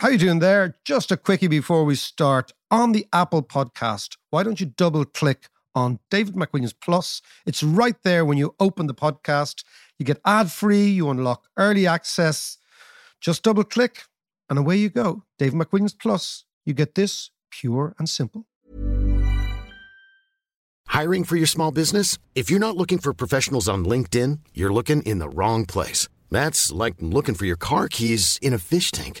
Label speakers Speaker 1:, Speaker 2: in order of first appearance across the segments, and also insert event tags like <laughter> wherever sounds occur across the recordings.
Speaker 1: How you doing there? Just a quickie before we start. On the Apple podcast, why don't you double click on David McWilliams Plus? It's right there when you open the podcast. You get ad free, you unlock early access. Just double click and away you go. David McWilliams Plus. You get this pure and simple.
Speaker 2: Hiring for your small business? If you're not looking for professionals on LinkedIn, you're looking in the wrong place. That's like looking for your car keys in a fish tank.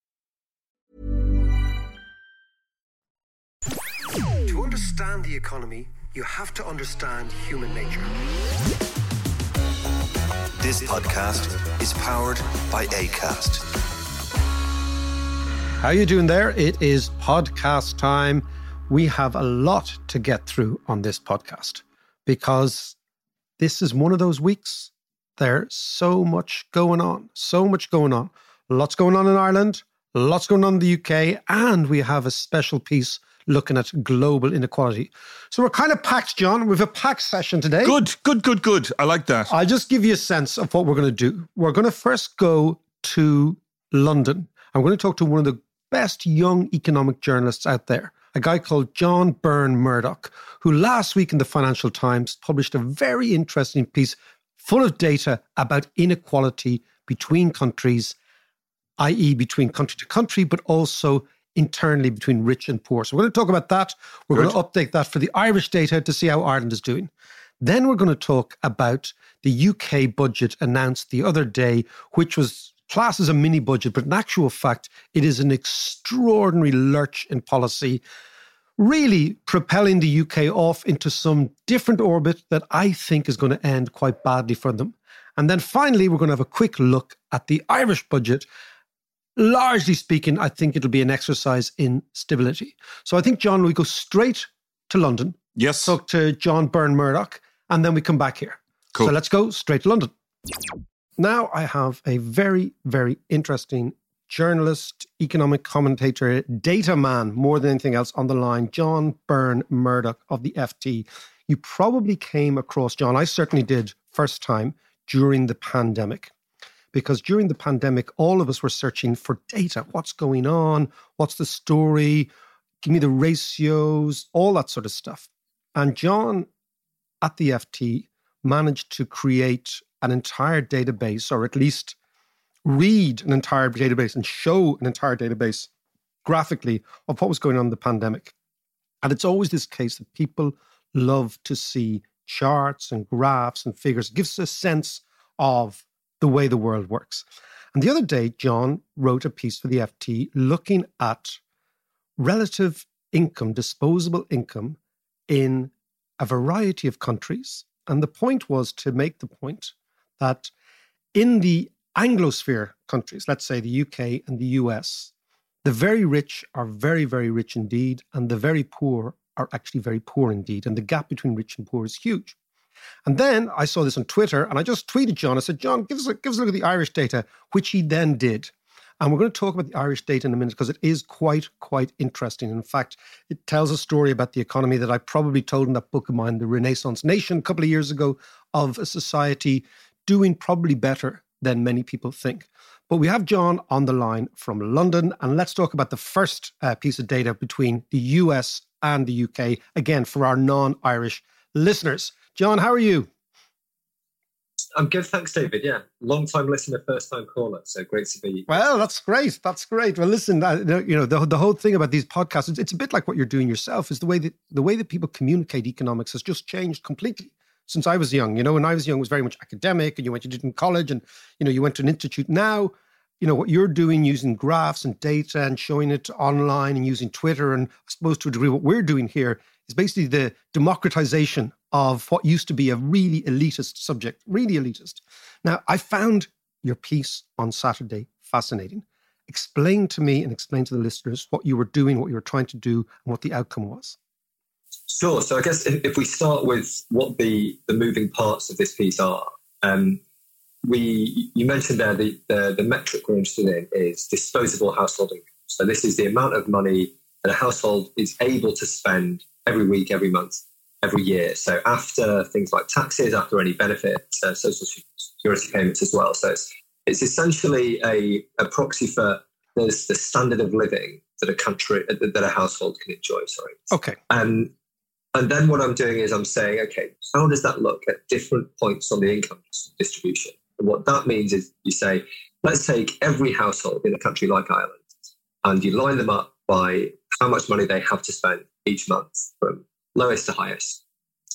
Speaker 1: Understand the economy, you have to understand human nature.
Speaker 3: This podcast is powered by ACAST.
Speaker 1: How you doing there? It is podcast time. We have a lot to get through on this podcast because this is one of those weeks. There's so much going on, so much going on. Lots going on in Ireland, lots going on in the UK, and we have a special piece looking at global inequality. So we're kind of packed, John. We have a packed session today.
Speaker 4: Good, good, good, good. I like that.
Speaker 1: I'll just give you a sense of what we're going to do. We're going to first go to London. I'm going to talk to one of the best young economic journalists out there, a guy called John Burn-Murdoch, who last week in the Financial Times published a very interesting piece full of data about inequality between countries, i.e., between country to country, but also internally between rich and poor. So we're going to talk about that. We're
Speaker 4: Good.
Speaker 1: going to update that for the Irish data to see how Ireland is doing. Then we're going to talk about the UK budget announced the other day, which was classed as a mini budget, but in actual fact, it is an extraordinary lurch in policy, really propelling the UK off into some different orbit that I think is going to end quite badly for them. And then finally, we're going to have a quick look at the Irish budget largely speaking, I think it'll be an exercise in stability. So I think, John, we go straight to London,
Speaker 4: yes.
Speaker 1: talk to John Burn-Murdoch, and then we come back here.
Speaker 4: Cool.
Speaker 1: So let's go straight to London. Now I have a very, very interesting journalist, economic commentator, data man, more than anything else on the line, John Burn-Murdoch of the FT. You probably came across John, I certainly did first time during the pandemic because during the pandemic, all of us were searching for data. What's going on? What's the story? Give me the ratios, all that sort of stuff. And John at the FT managed to create an entire database, or at least read an entire database and show an entire database graphically of what was going on in the pandemic. And it's always this case that people love to see charts and graphs and figures. It gives a sense of the way the world works. And the other day, John wrote a piece for the FT looking at relative income, disposable income in a variety of countries. And the point was to make the point that in the Anglosphere countries, let's say the UK and the US, the very rich are very, very rich indeed, and the very poor are actually very poor indeed. And the gap between rich and poor is huge. And then I saw this on Twitter and I just tweeted John. I said, John, give us a, give us a look at the Irish data, which he then did. And we're going to talk about the Irish data in a minute because it is quite, quite interesting. In fact, it tells a story about the economy that I probably told in that book of mine, The Renaissance Nation, a couple of years ago, of a society doing probably better than many people think. But we have John on the line from London, and let's talk about the first uh, piece of data between the US and the UK, again, for our non Irish listeners. John, how are you?
Speaker 5: I'm good, thanks, David. Yeah, long time listener, first time caller. So great to be.
Speaker 1: Well, that's great. That's great. Well, listen, you know the the whole thing about these podcasts, it's, it's a bit like what you're doing yourself. Is the way that the way that people communicate economics has just changed completely since I was young. You know, when I was young, it was very much academic, and you went, you did in college, and you know, you went to an institute. Now, you know, what you're doing using graphs and data and showing it online and using Twitter, and I suppose to a degree, what we're doing here is basically the democratization of what used to be a really elitist subject, really elitist. Now, I found your piece on Saturday fascinating. Explain to me and explain to the listeners what you were doing, what you were trying to do, and what the outcome was.
Speaker 5: Sure. So I guess if, if we start with what the, the moving parts of this piece are, um, we you mentioned there the, the, the metric we're interested in is disposable household income. So this is the amount of money that a household is able to spend every week, every month, every year. So after things like taxes, after any benefit, uh, social security payments as well. So it's, it's essentially a, a proxy for the, the standard of living that a country that a household can enjoy. Sorry.
Speaker 1: Okay.
Speaker 5: Um, and then what I'm doing is I'm saying, okay, how does that look at different points on the income distribution? And what that means is you say, let's take every household in a country like Ireland and you line them up by how much money they have to spend each month from lowest to highest.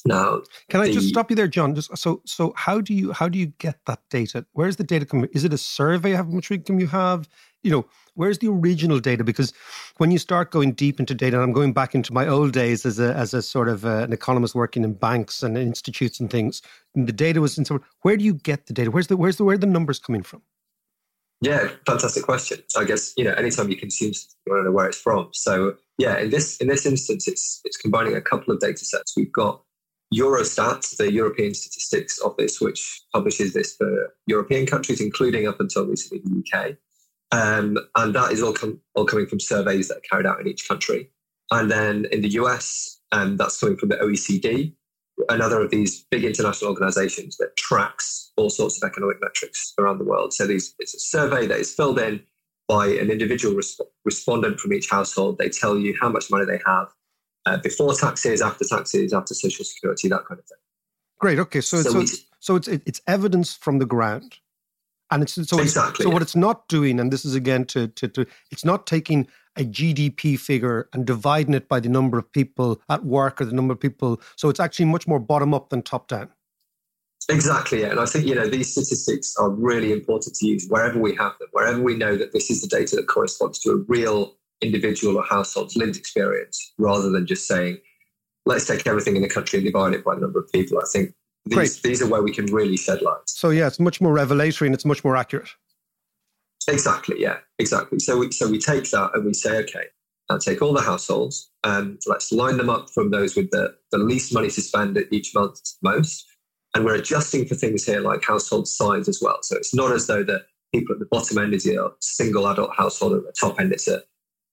Speaker 5: Now,
Speaker 1: can I the, just stop you there, John? Just so so how do you how do you get that data? Where's the data coming? Is it a survey? How much income you have? You know, where's the original data? Because when you start going deep into data, and I'm going back into my old days as a as a sort of uh, an economist working in banks and institutes and things, and the data was in some. Where do you get the data? Where's the where's the where are the numbers coming from?
Speaker 5: Yeah, fantastic question. I guess you know, anytime you consume, you want to know where it's from. So yeah, in this in this instance, it's it's combining a couple of data sets. We've got Eurostat, the European Statistics Office, which publishes this for European countries, including up until recently the UK. Um, and that is all, com- all coming from surveys that are carried out in each country. And then in the US, um, that's coming from the OECD, another of these big international organizations that tracks all sorts of economic metrics around the world. So these, it's a survey that is filled in by an individual resp- respondent from each household. They tell you how much money they have uh, before taxes, after taxes, after social security, that kind of thing.
Speaker 1: Great. Okay. So, so, so, it's, so it's, it's evidence from the ground. And it's so
Speaker 5: exactly,
Speaker 1: so what it's not doing, and this is again to, to to it's not taking a GDP figure and dividing it by the number of people at work or the number of people. So it's actually much more bottom up than top down.
Speaker 5: Exactly, yeah. And I think, you know, these statistics are really important to use wherever we have them, wherever we know that this is the data that corresponds to a real individual or household's lived experience, rather than just saying, let's take everything in the country and divide it by the number of people. I think these, these are where we can really shed light.
Speaker 1: So, yeah, it's much more revelatory and it's much more accurate.
Speaker 5: Exactly. Yeah. Exactly. So we so we take that and we say, okay, now take all the households and let's line them up from those with the, the least money to spend at each month most. And we're adjusting for things here like household size as well. So it's not as though the people at the bottom end is a single adult household, at the top end it's a,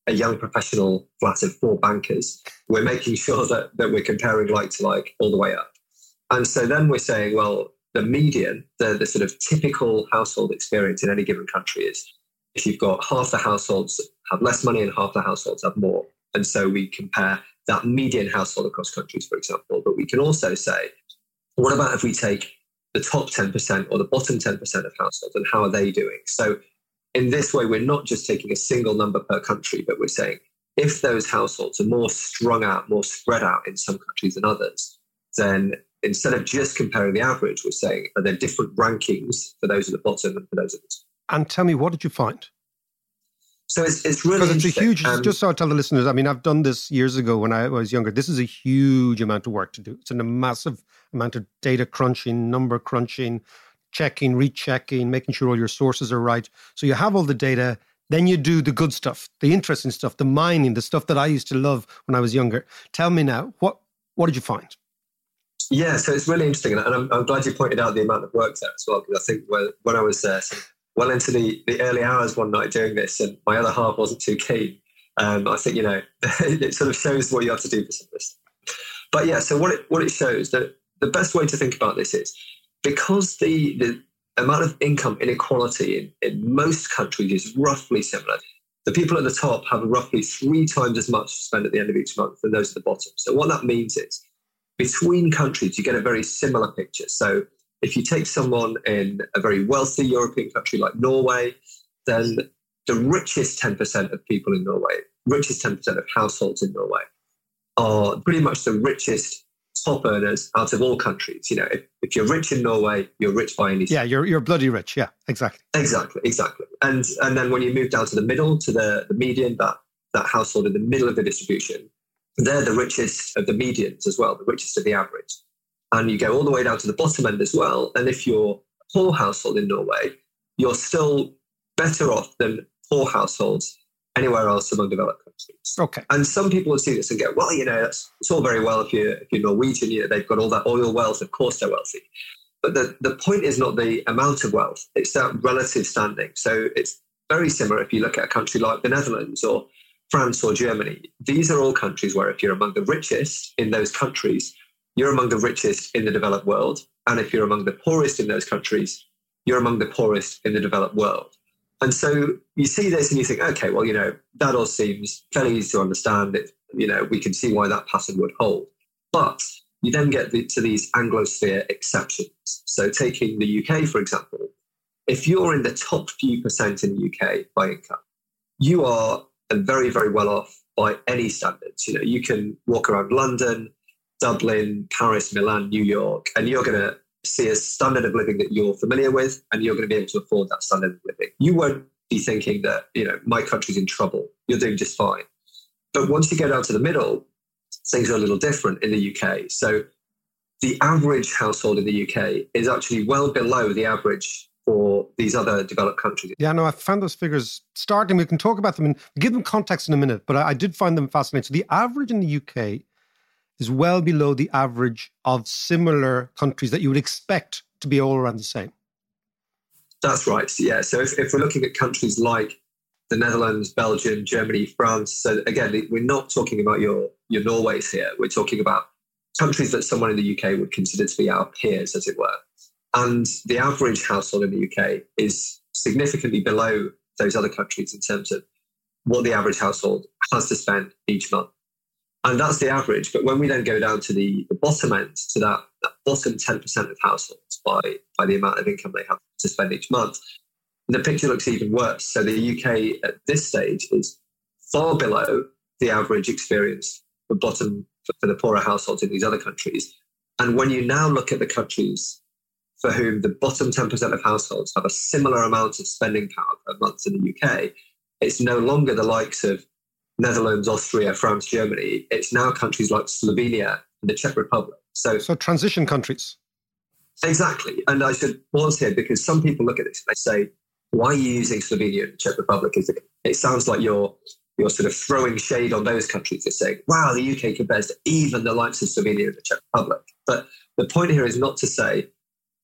Speaker 5: a young professional flat of four bankers. We're making <laughs> sure that, that we're comparing like to like all the way up. And so then we're saying, well, the median, the, the sort of typical household experience in any given country is if you've got half the households have less money and half the households have more. And so we compare that median household across countries, for example. But we can also say, what about if we take the top 10% or the bottom 10% of households and how are they doing? So in this way, we're not just taking a single number per country, but we're saying if those households are more strung out, more spread out in some countries than others, then instead of just comparing the average, we're saying are there different rankings for those at the bottom and for those at the top?
Speaker 1: And tell me, what did you find?
Speaker 5: So it's, it's really
Speaker 1: because it's a huge. Um, just so I tell the listeners, I mean, I've done this years ago when I was younger. This is a huge amount of work to do. It's a massive amount of data crunching, number crunching, checking, rechecking, making sure all your sources are right. So you have all the data. Then you do the good stuff, the interesting stuff, the mining, the stuff that I used to love when I was younger. Tell me now, what what did you find?
Speaker 5: Yeah, so it's really interesting, and I'm, I'm, glad you pointed out the amount of work there as well, because I think when, when I was uh, well into the, the early hours one night doing this, and my other half wasn't too keen, um, I think you know <laughs> it sort of shows what you have to do for some of this. But yeah, so what it what it shows that the best way to think about this is because the the amount of income inequality in, in most countries is roughly similar. The people at the top have roughly three times as much to spend at the end of each month than those at the bottom. So what that means is between countries, you get a very similar picture. So If you take someone in a very wealthy European country like Norway, then the richest 10% of people in Norway, richest 10% of households in Norway, are pretty much the richest top earners out of all countries. You know, if, if you're rich in Norway, you're rich by any.
Speaker 1: Yeah, you're you're bloody rich. Yeah, exactly.
Speaker 5: Exactly, exactly. And and then when you move down to the middle, to the, the median, that that household in the middle of the distribution, they're the richest of the medians as well, the richest of the average. And you go all the way down to the bottom end as well. And if you're a poor household in Norway, you're still better off than poor households anywhere else among developed countries.
Speaker 1: Okay.
Speaker 5: And some people would see this and go, well, you know, it's, it's all very well if you're, if you're Norwegian, you know, they've got all that oil wealth, of course they're wealthy. But the, the point is not the amount of wealth, it's that relative standing. So it's very similar if you look at a country like the Netherlands or France or Germany. These are all countries where if you're among the richest in those countries, you're among the richest in the developed world. And if you're among the poorest in those countries, you're among the poorest in the developed world. And so you see this and you think, okay, well, you know, that all seems fairly easy to understand. It, you know, we can see why that pattern would hold. But you then get the, to these Anglosphere exceptions. So taking the UK, for example, if you're in the top few percent in the UK by income, you are very, very well off by any standards. You know, you can walk around London, Dublin, Paris, Milan, New York, and you're going to see a standard of living that you're familiar with and you're going to be able to afford that standard of living. You won't be thinking that, you know, my country's in trouble. You're doing just fine. But once you get down to the middle, things are a little different in the UK. So the average household in the UK is actually well below the average for these other developed countries.
Speaker 1: Yeah, no, I found those figures starting. We can talk about them and give them context in a minute, but I, I did find them fascinating. So the average in the UK is well below the average of similar countries that you would expect to be all around the same.
Speaker 5: That's right. Yeah. So if, if we're looking at countries like the Netherlands, Belgium, Germany, France, so again, we're not talking about your your Norways here. We're talking about countries that someone in the UK would consider to be our peers, as it were. And the average household in the UK is significantly below those other countries in terms of what the average household has to spend each month. And that's the average. But when we then go down to the, the bottom end, to that, that bottom 10% of households by, by the amount of income they have to spend each month, the picture looks even worse. So the UK at this stage is far below the average experience for bottom for, for the poorer households in these other countries. And when you now look at the countries for whom the bottom 10% of households have a similar amount of spending power per month in the UK, it's no longer the likes of Netherlands, Austria, France, Germany. It's now countries like Slovenia and the Czech Republic. So,
Speaker 1: so transition countries.
Speaker 5: Exactly. And I should pause here because some people look at this and they say, why are you using Slovenia and the Czech Republic? It sounds like you're you're sort of throwing shade on those countries. You're saying, wow, the UK compares to even the likes of Slovenia and the Czech Republic. But the point here is not to say,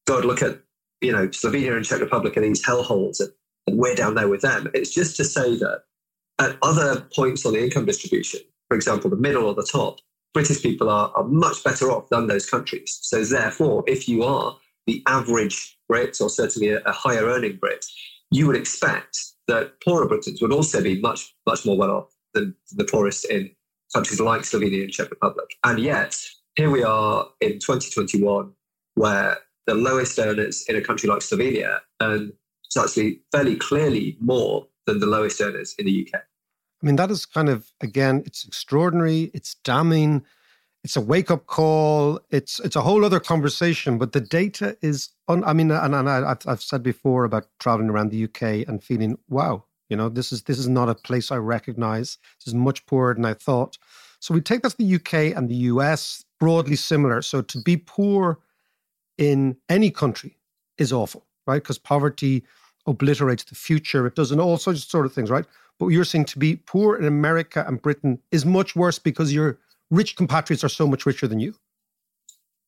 Speaker 5: God, look at you know Slovenia and Czech Republic and these hellholes and, and we're down there with them. It's just to say that at other points on the income distribution, for example, the middle or the top, British people are, are much better off than those countries. So, therefore, if you are the average Brit or certainly a, a higher earning Brit, you would expect that poorer Britons would also be much, much more well off than the poorest in countries like Slovenia and Czech Republic. And yet, here we are in 2021, where the lowest earners in a country like Slovenia and it's actually fairly clearly more than the lowest earners in the UK.
Speaker 1: I mean, that is kind of again, it's extraordinary, it's damning, it's a wake up call, it's it's a whole other conversation. But the data is, un, I mean, and, and I, I've said before about traveling around the UK and feeling, wow, you know, this is this is not a place I recognize. This is much poorer than I thought. So we take that to the UK and the US, broadly similar. So to be poor in any country is awful, right? Because poverty obliterates the future. It does all sorts of sort of things, right? But you're saying to be poor in America and Britain is much worse because your rich compatriots are so much richer than you.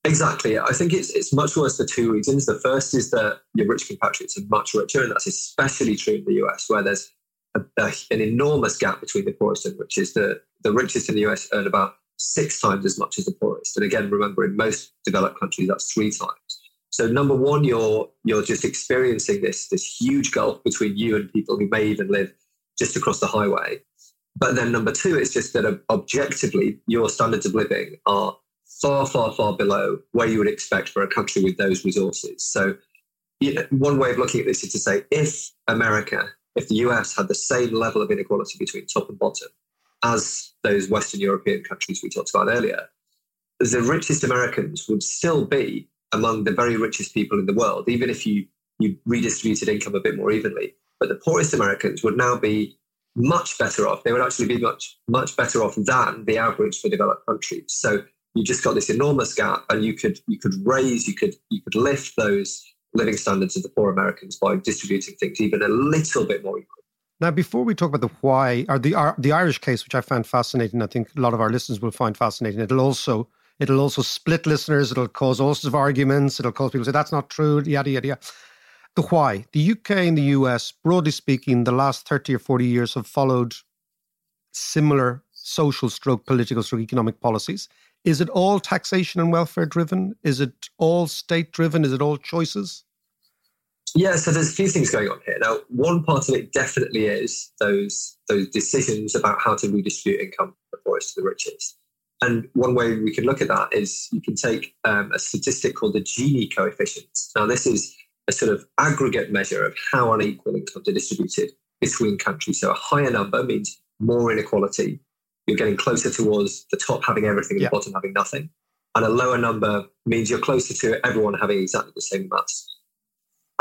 Speaker 5: Exactly. I think it's it's much worse for two reasons. The first is that your rich compatriots are much richer, and that's especially true in the US, where there's a, a, an enormous gap between the poorest and richest. The, the richest in the US earn about six times as much as the poorest. And again, remember, in most developed countries, that's three times. So number one, you're you're just experiencing this this huge gulf between you and people who may even live just across the highway. But then number two, it's just that objectively, your standards of living are far, far, far below where you would expect for a country with those resources. So, you know, one way of looking at this is to say if America, if the US had the same level of inequality between top and bottom as those Western European countries we talked about earlier, the richest Americans would still be among the very richest people in the world, even if you, you redistributed income a bit more evenly. But the poorest Americans would now be much better off. They would actually be much, much better off than the average for developed countries. So you just got this enormous gap and you could you could raise, you could you could lift those living standards of the poor Americans by distributing things even a little bit more equally.
Speaker 1: Now, before we talk about the why, or the the Irish case, which I found fascinating, I think a lot of our listeners will find fascinating. It'll also It'll also split listeners. It'll cause all sorts of arguments. It'll cause people to say that's not true, yada, yada, yada. The why. The UK and the US, broadly speaking, the last 30 or 40 years have followed similar social stroke political stroke economic policies. Is it all taxation and welfare driven? Is it all state driven? Is it all choices?
Speaker 5: Yeah, so there's a few things going on here. Now, one part of it definitely is those those decisions about how to redistribute income from the poorest to the richest. And one way we can look at that is you can take um, a statistic called the Gini coefficient. Now, this is a sort of aggregate measure of how unequal incomes are distributed between countries. So a higher number means more inequality. You're getting closer towards the top having everything and yeah. the bottom having nothing. And a lower number means you're closer to everyone having exactly the same amounts.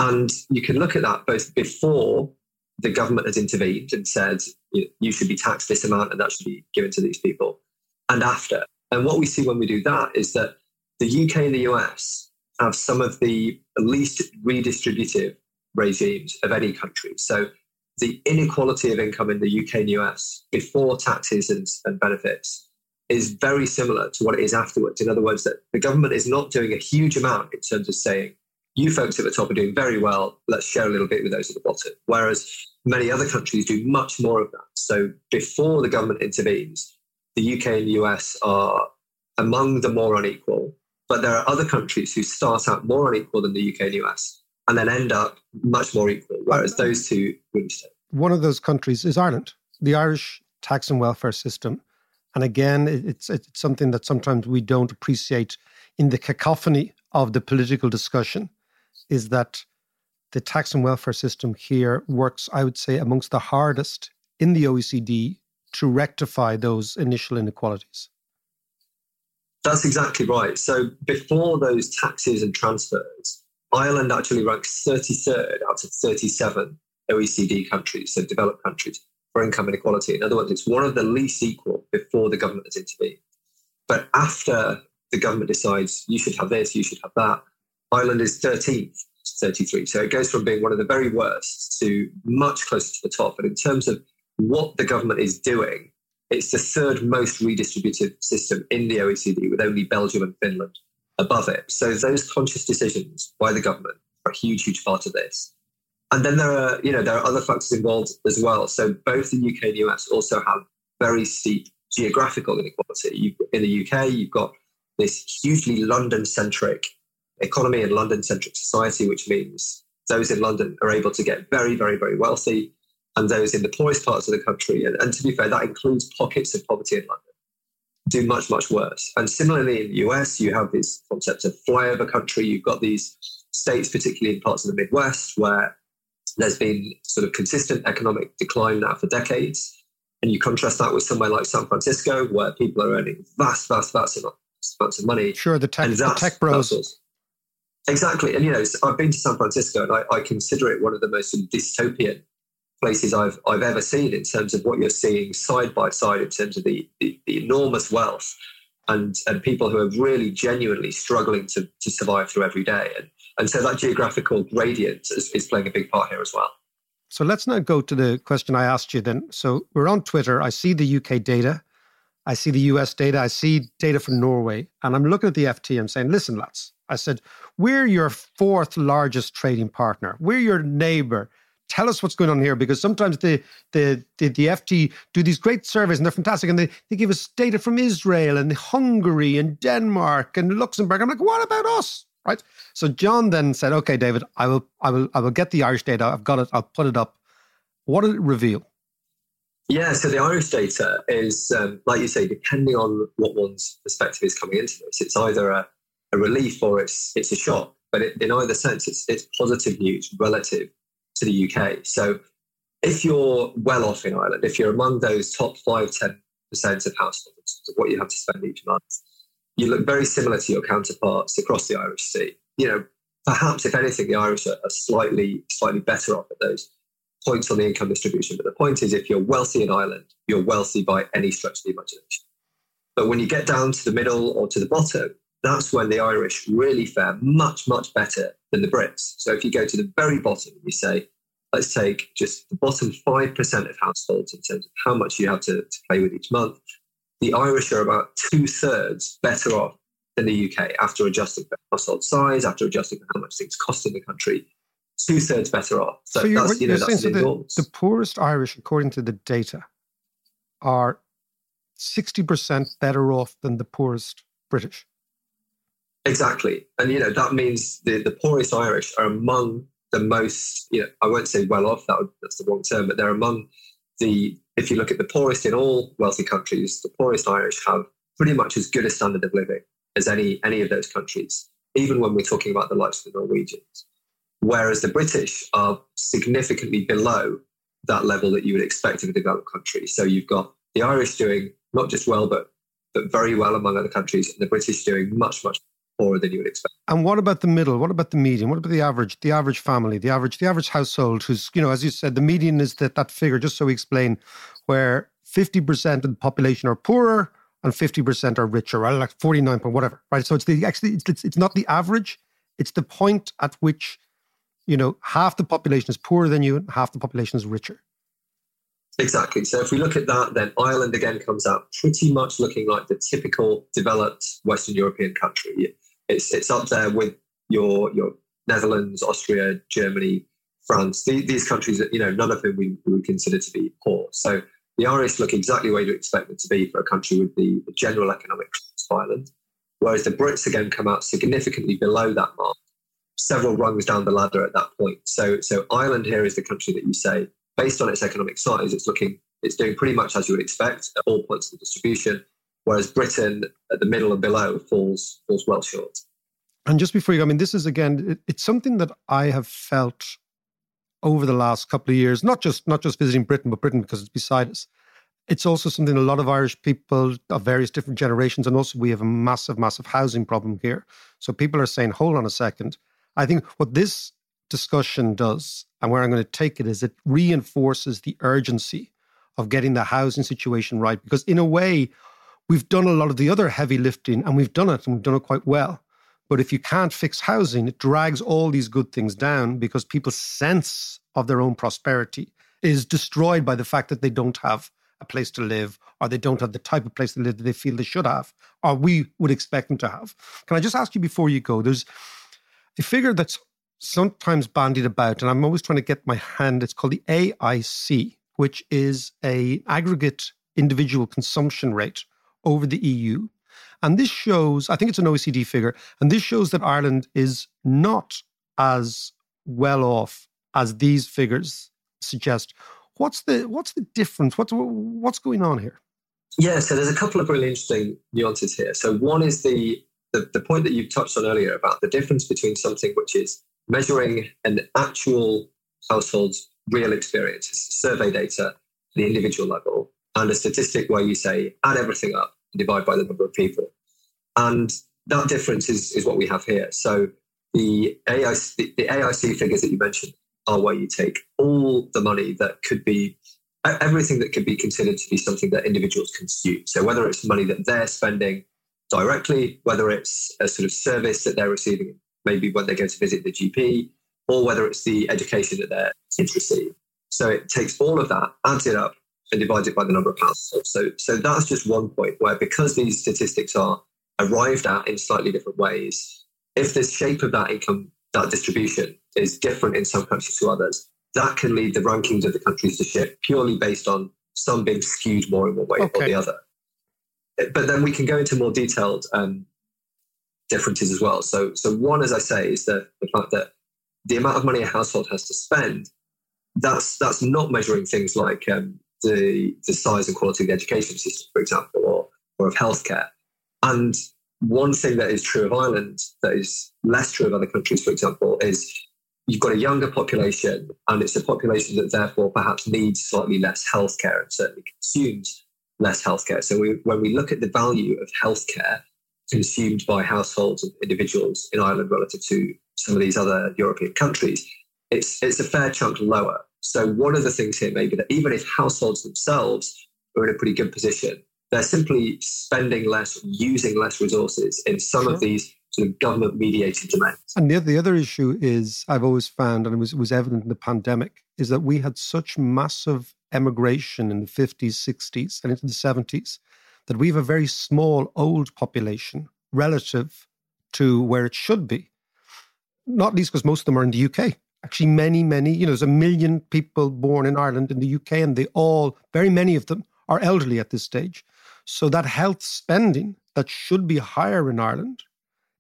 Speaker 5: And you can look at that both before the government has intervened and said you, should be taxed this amount and that should be given to these people and after. And what we see when we do that is that the UK and the US have some of the least redistributive regimes of any country. So the inequality of income in the UK and US before taxes and, and benefits is very similar to what it is afterwards. In other words, that the government is not doing a huge amount in terms of saying, you folks at the top are doing very well, let's share a little bit with those at the bottom. Whereas many other countries do much more of that. So before the government intervenes, the UK and US are among the more unequal, but there are other countries who start out more unequal than the UK and US and then end up much more equal, whereas those two stay.
Speaker 1: One of those countries is Ireland. The Irish tax and welfare system. And again, it's, it's something that sometimes we don't appreciate in the cacophony of the political discussion is that the tax and welfare system here works, I would say, amongst the hardest in the OECD to rectify those initial inequalities?
Speaker 5: That's exactly right. So before those taxes and transfers, Ireland actually ranks 33rd out of 37 OECD countries, so developed countries, for income inequality. In other words, it's one of the least equal before the government has intervened. But after the government decides you should have this, you should have that, Ireland is 13th, 33. So it goes from being one of the very worst to much closer to the top. And in terms of what the government is doing, it's the third most redistributive system in the OECD, with only Belgium and Finland above it. So those conscious decisions by the government are a huge, huge part of this. And then there are, you know, there are other factors involved as well. So both the UK and US also have very steep geographical inequality. In the UK, you've got this hugely London-centric economy and London-centric society, which means those in London are able to get very, very, very wealthy and those in the poorest parts of the country, and, and to be fair, that includes pockets of poverty in London, do much, much worse. And similarly in the US, you have this concept of flyover country. You've got these states, particularly in parts of the Midwest, where there's been sort of consistent economic decline now for decades. And you contrast that with somewhere like San Francisco, where people are earning vast, vast, vast amounts of money.
Speaker 1: Sure, the tech, the tech bros.
Speaker 5: Exactly. And, you know, I've been to San Francisco and I, I consider it one of the most dystopian places I've I've ever seen in terms of what you're seeing side by side in terms of the, the, the enormous wealth and and people who are really genuinely struggling to to survive through every day and and so that geographical gradient is, is playing a big part here as well.
Speaker 1: So let's now go to the question I asked you then. So we're on Twitter. I see the UK data. I see the US data. I see data from Norway. And I'm looking at the FT. I'm saying, listen, lads, I said, we're your fourth largest trading partner. We're your neighbor tell us what's going on here because sometimes the the the, the FT do these great surveys and they're fantastic and they, they give us data from Israel and Hungary and Denmark and Luxembourg. I'm like, what about us? Right. So John then said, Okay, David, I will I will I will get the Irish data. I've got it, I'll put it up. What did it reveal?
Speaker 5: Yeah, so the Irish data is, um, like you say, depending on what one's perspective is coming into this, it's either a, a relief or it's it's a shock. But it, in either sense, it's it's positive news relative to the UK. So if you're well off in Ireland, if you're among those top five, 10% of households of what you have to spend each month, you look very similar to your counterparts across the Irish Sea. You know, perhaps if anything, the Irish are, are slightly slightly better off at those points on the income distribution. But the point is, if you're wealthy in Ireland, you're wealthy by any stretch of the imagination. But when you get down to the middle or to the bottom, that's when the Irish really fare much, much better than the Brits. So if you go to the very bottom, you say, let's take just the bottom 5% of households in terms of how much you have to, to play with each month. The Irish are about two thirds better off than the UK after adjusting for household size, after adjusting for how much things cost in the country. Two thirds better off. So, so you're, that's, you know, that's
Speaker 1: so the, the poorest Irish, according to the data, are 60% better off than the poorest British.
Speaker 5: Exactly. And, you know, that means the, the poorest Irish are among the most, you know, I won't say well off, that would, that's the wrong term, but they're among the, if you look at the poorest in all wealthy countries, the poorest Irish have pretty much as good a standard of living as any, any of those countries, even when we're talking about the likes of the Norwegians. Whereas the British are significantly below that level that you would expect of a developed country. So you've got the Irish doing not just well, but but very well among other countries, and the British doing much, much poorer than you would expect.
Speaker 1: And what about the middle? What about the median? What about the average? The average family, the average, the average household, who's you know, as you said, the median is that that figure. Just so we explain, where fifty percent of the population are poorer and fifty percent are richer, right? Like forty nine point whatever, right? So it's the actually it's, it's it's not the average; it's the point at which you know half the population is poorer than you, and half the population is richer.
Speaker 5: Exactly. So if we look at that, then Ireland again comes out pretty much looking like the typical developed Western European country. It's it's up there with your your Netherlands, Austria, Germany, France. These, these countries that you know none of whom we, would consider to be poor. So the Irish look exactly where you expect them to be for a country with the, the general economic of Ireland, whereas the Brits again come out significantly below that mark, several rungs down the ladder at that point. So so Ireland here is the country that you say, based on its economic size, it's looking it's doing pretty much as you would expect at all points of the distribution whereas Britain at the middle and below falls falls well short.
Speaker 1: And just before you go, I mean, this is again, it, it's something that I have felt over the last couple of years, not just not just visiting Britain, but Britain because it's beside us. It's also something a lot of Irish people of various different generations, and also we have a massive, massive housing problem here. So people are saying, hold on a second. I think what this discussion does, and where I'm going to take it, is it reinforces the urgency of getting the housing situation right. Because in a way, we've done a lot of the other heavy lifting and we've done it and we've done it quite well. But if you can't fix housing, it drags all these good things down because people's sense of their own prosperity is destroyed by the fact that they don't have a place to live or they don't have the type of place to live that they feel they should have or we would expect them to have. Can I just ask you before you go? There's a figure that's sometimes bandied about, and I'm always trying to get my hand. It's called the AIC, which is a aggregate individual consumption rate over the EU. And this shows, I think it's an OECD figure, and this shows that Ireland is not as well off as these figures suggest. What's the what's the difference? What's what's going on here?
Speaker 5: Yeah, so there's a couple of really interesting nuances here. So one is the, the the point that you touched on earlier about the difference between something which is measuring an actual household's real experiences, survey data, the individual level, and a statistic where you say add everything up and divide by the number of people. And that difference is, is what we have here. So the AIC, the, the AIC figures that you mentioned are where you take all the money that could be everything that could be considered to be something that individuals consume. So whether it's money that they're spending directly, whether it's a sort of service that they're receiving, maybe when they go to visit the GP, or whether it's the education that their kids receive. So it takes all of that, adds it up, and divide it by the number of households. So, so that's just one point where because these statistics are arrived at in slightly different ways, if the shape of that income, that distribution is different in some countries to others, that can lead the rankings of the countries to shift purely based on some being skewed more in one way okay. or the other. But then we can go into more detailed um, differences as well. So, so one, as I say, is the, the fact that the amount of money a household has to spend, that's that's not measuring things like um, the, the size and quality of the education system, for example, or, or of healthcare. And one thing that is true of Ireland that is less true of other countries, for example, is you've got a younger population, and it's a population that therefore perhaps needs slightly less healthcare and certainly consumes less healthcare. So we, when we look at the value of healthcare consumed by households and individuals in Ireland relative to some of these other European countries, it's it's a fair chunk lower. So one of the things here may be that even if households themselves are in a pretty good position, they're simply spending less, using less resources in some sure. of these sort of government mediated domains.
Speaker 1: And the, the other issue is I've always found, and it was, it was evident in the pandemic, is that we had such massive emigration in the 50s, 60s, and into the 70s that we have a very small old population relative to where it should be. Not least because most of them are in the UK. Actually, many, many, you know, there's a million people born in Ireland in the UK, and they all, very many of them, are elderly at this stage. So that health spending that should be higher in Ireland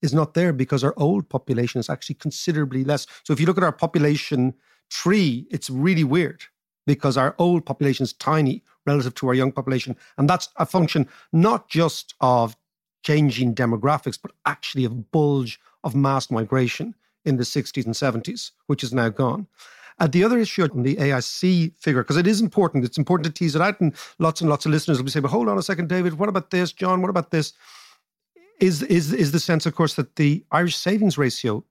Speaker 1: is not there because our old population is actually considerably less. So if you look at our population tree, it's really weird because our old population is tiny relative to our young population. And that's a function not just of changing demographics, but actually of bulge of mass migration in the 60s and 70s, which is now gone. Uh, the other issue on the AIC figure, because it is important, it's important to tease it out, and lots and lots of listeners will be saying, but hold on a second, David, what about this? John, what about this? Is, is, is the sense, of course, that the Irish savings ratio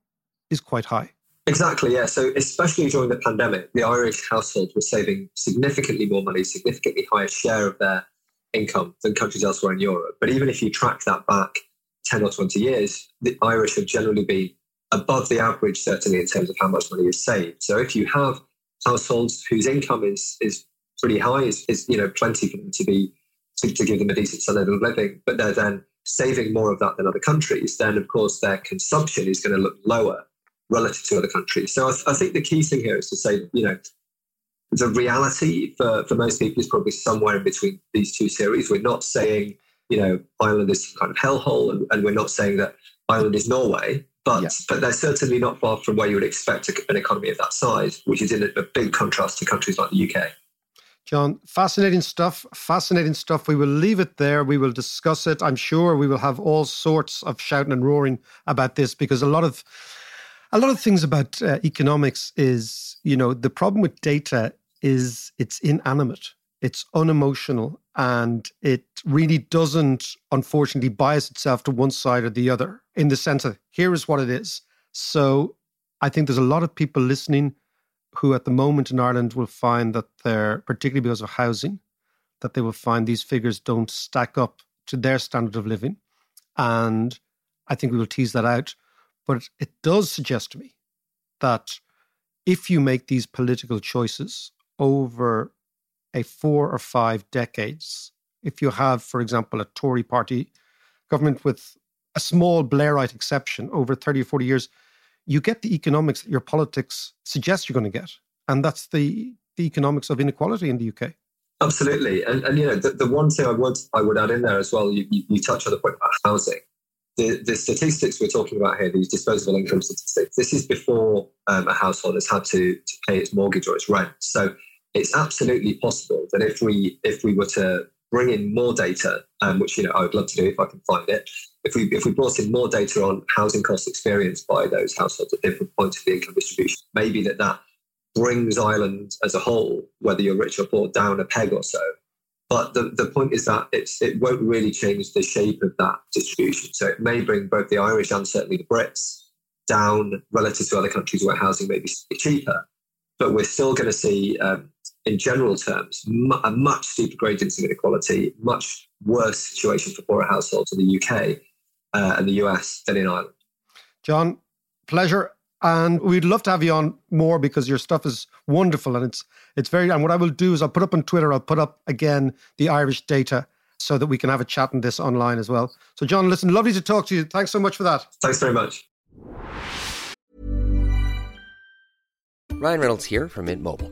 Speaker 1: is quite high.
Speaker 5: Exactly, yeah. So, especially during the pandemic, the Irish households were saving significantly more money, significantly higher share of their income than countries elsewhere in Europe. But even if you track that back 10 or 20 years, the Irish have generally been above the average, certainly in terms of how much money is saved. So if you have households whose income is is pretty high, is, is you know plenty for them to be to, to give them a decent standard of living, but they're then saving more of that than other countries, then of course their consumption is going to look lower relative to other countries. So I, th- I think the key thing here is to say, you know, the reality for, for most people is probably somewhere in between these two series. We're not saying, you know, Ireland is some kind of hellhole, and, and we're not saying that Ireland is Norway. But, yeah. but they're certainly not far from where you would expect an economy of that size, which is in a, a big contrast to countries like the UK.
Speaker 1: John, fascinating stuff. Fascinating stuff. We will leave it there. We will discuss it. I'm sure we will have all sorts of shouting and roaring about this because a lot of a lot of things about uh, economics is, you know, the problem with data is it's inanimate, it's unemotional, and it really doesn't, unfortunately, bias itself to one side or the other in the sense of here is what it is. So I think there's a lot of people listening who at the moment in Ireland will find that they're, particularly because of housing, that they will find these figures don't stack up to their standard of living. And I think we will tease that out. But it does suggest to me that if you make these political choices over a four or five decades, if you have, for example, a Tory party government with a small Blairite exception over 30 or 40 years, you get the economics that your politics suggests you're going to get. And that's the, the economics of inequality in the UK.
Speaker 5: Absolutely. And, and you know, the, the one thing I would, I would add in there as well, you, you, you touch on the point about housing. The, the, statistics we're talking about here, these disposable income statistics, this is before um, a household has had to, to pay its mortgage or its rent. So it's absolutely possible that if we if we were to bring in more data, um, which you know I would love to do if I can find it, if we if we brought in more data on housing costs experienced by those households at different points of the income distribution, maybe that that brings Ireland as a whole, whether you're rich or poor, down a peg or so. But the, the point is that it's, it won't really change the shape of that distribution. So it may bring both the Irish and certainly the Brits down relative to other countries where housing may be cheaper. But we're still going to see um, in general terms, a much steeper gradient of inequality, much worse situation for poorer households in the UK uh, and the US than in Ireland.
Speaker 1: John, pleasure. And we'd love to have you on more because your stuff is wonderful and it's it's very and what I will do is I'll put up on Twitter, I'll put up again the Irish data so that we can have a chat on this online as well. So John, listen, lovely to talk to you. Thanks so much for that.
Speaker 5: Thanks very much.
Speaker 6: Ryan Reynolds here from Mint Mobile.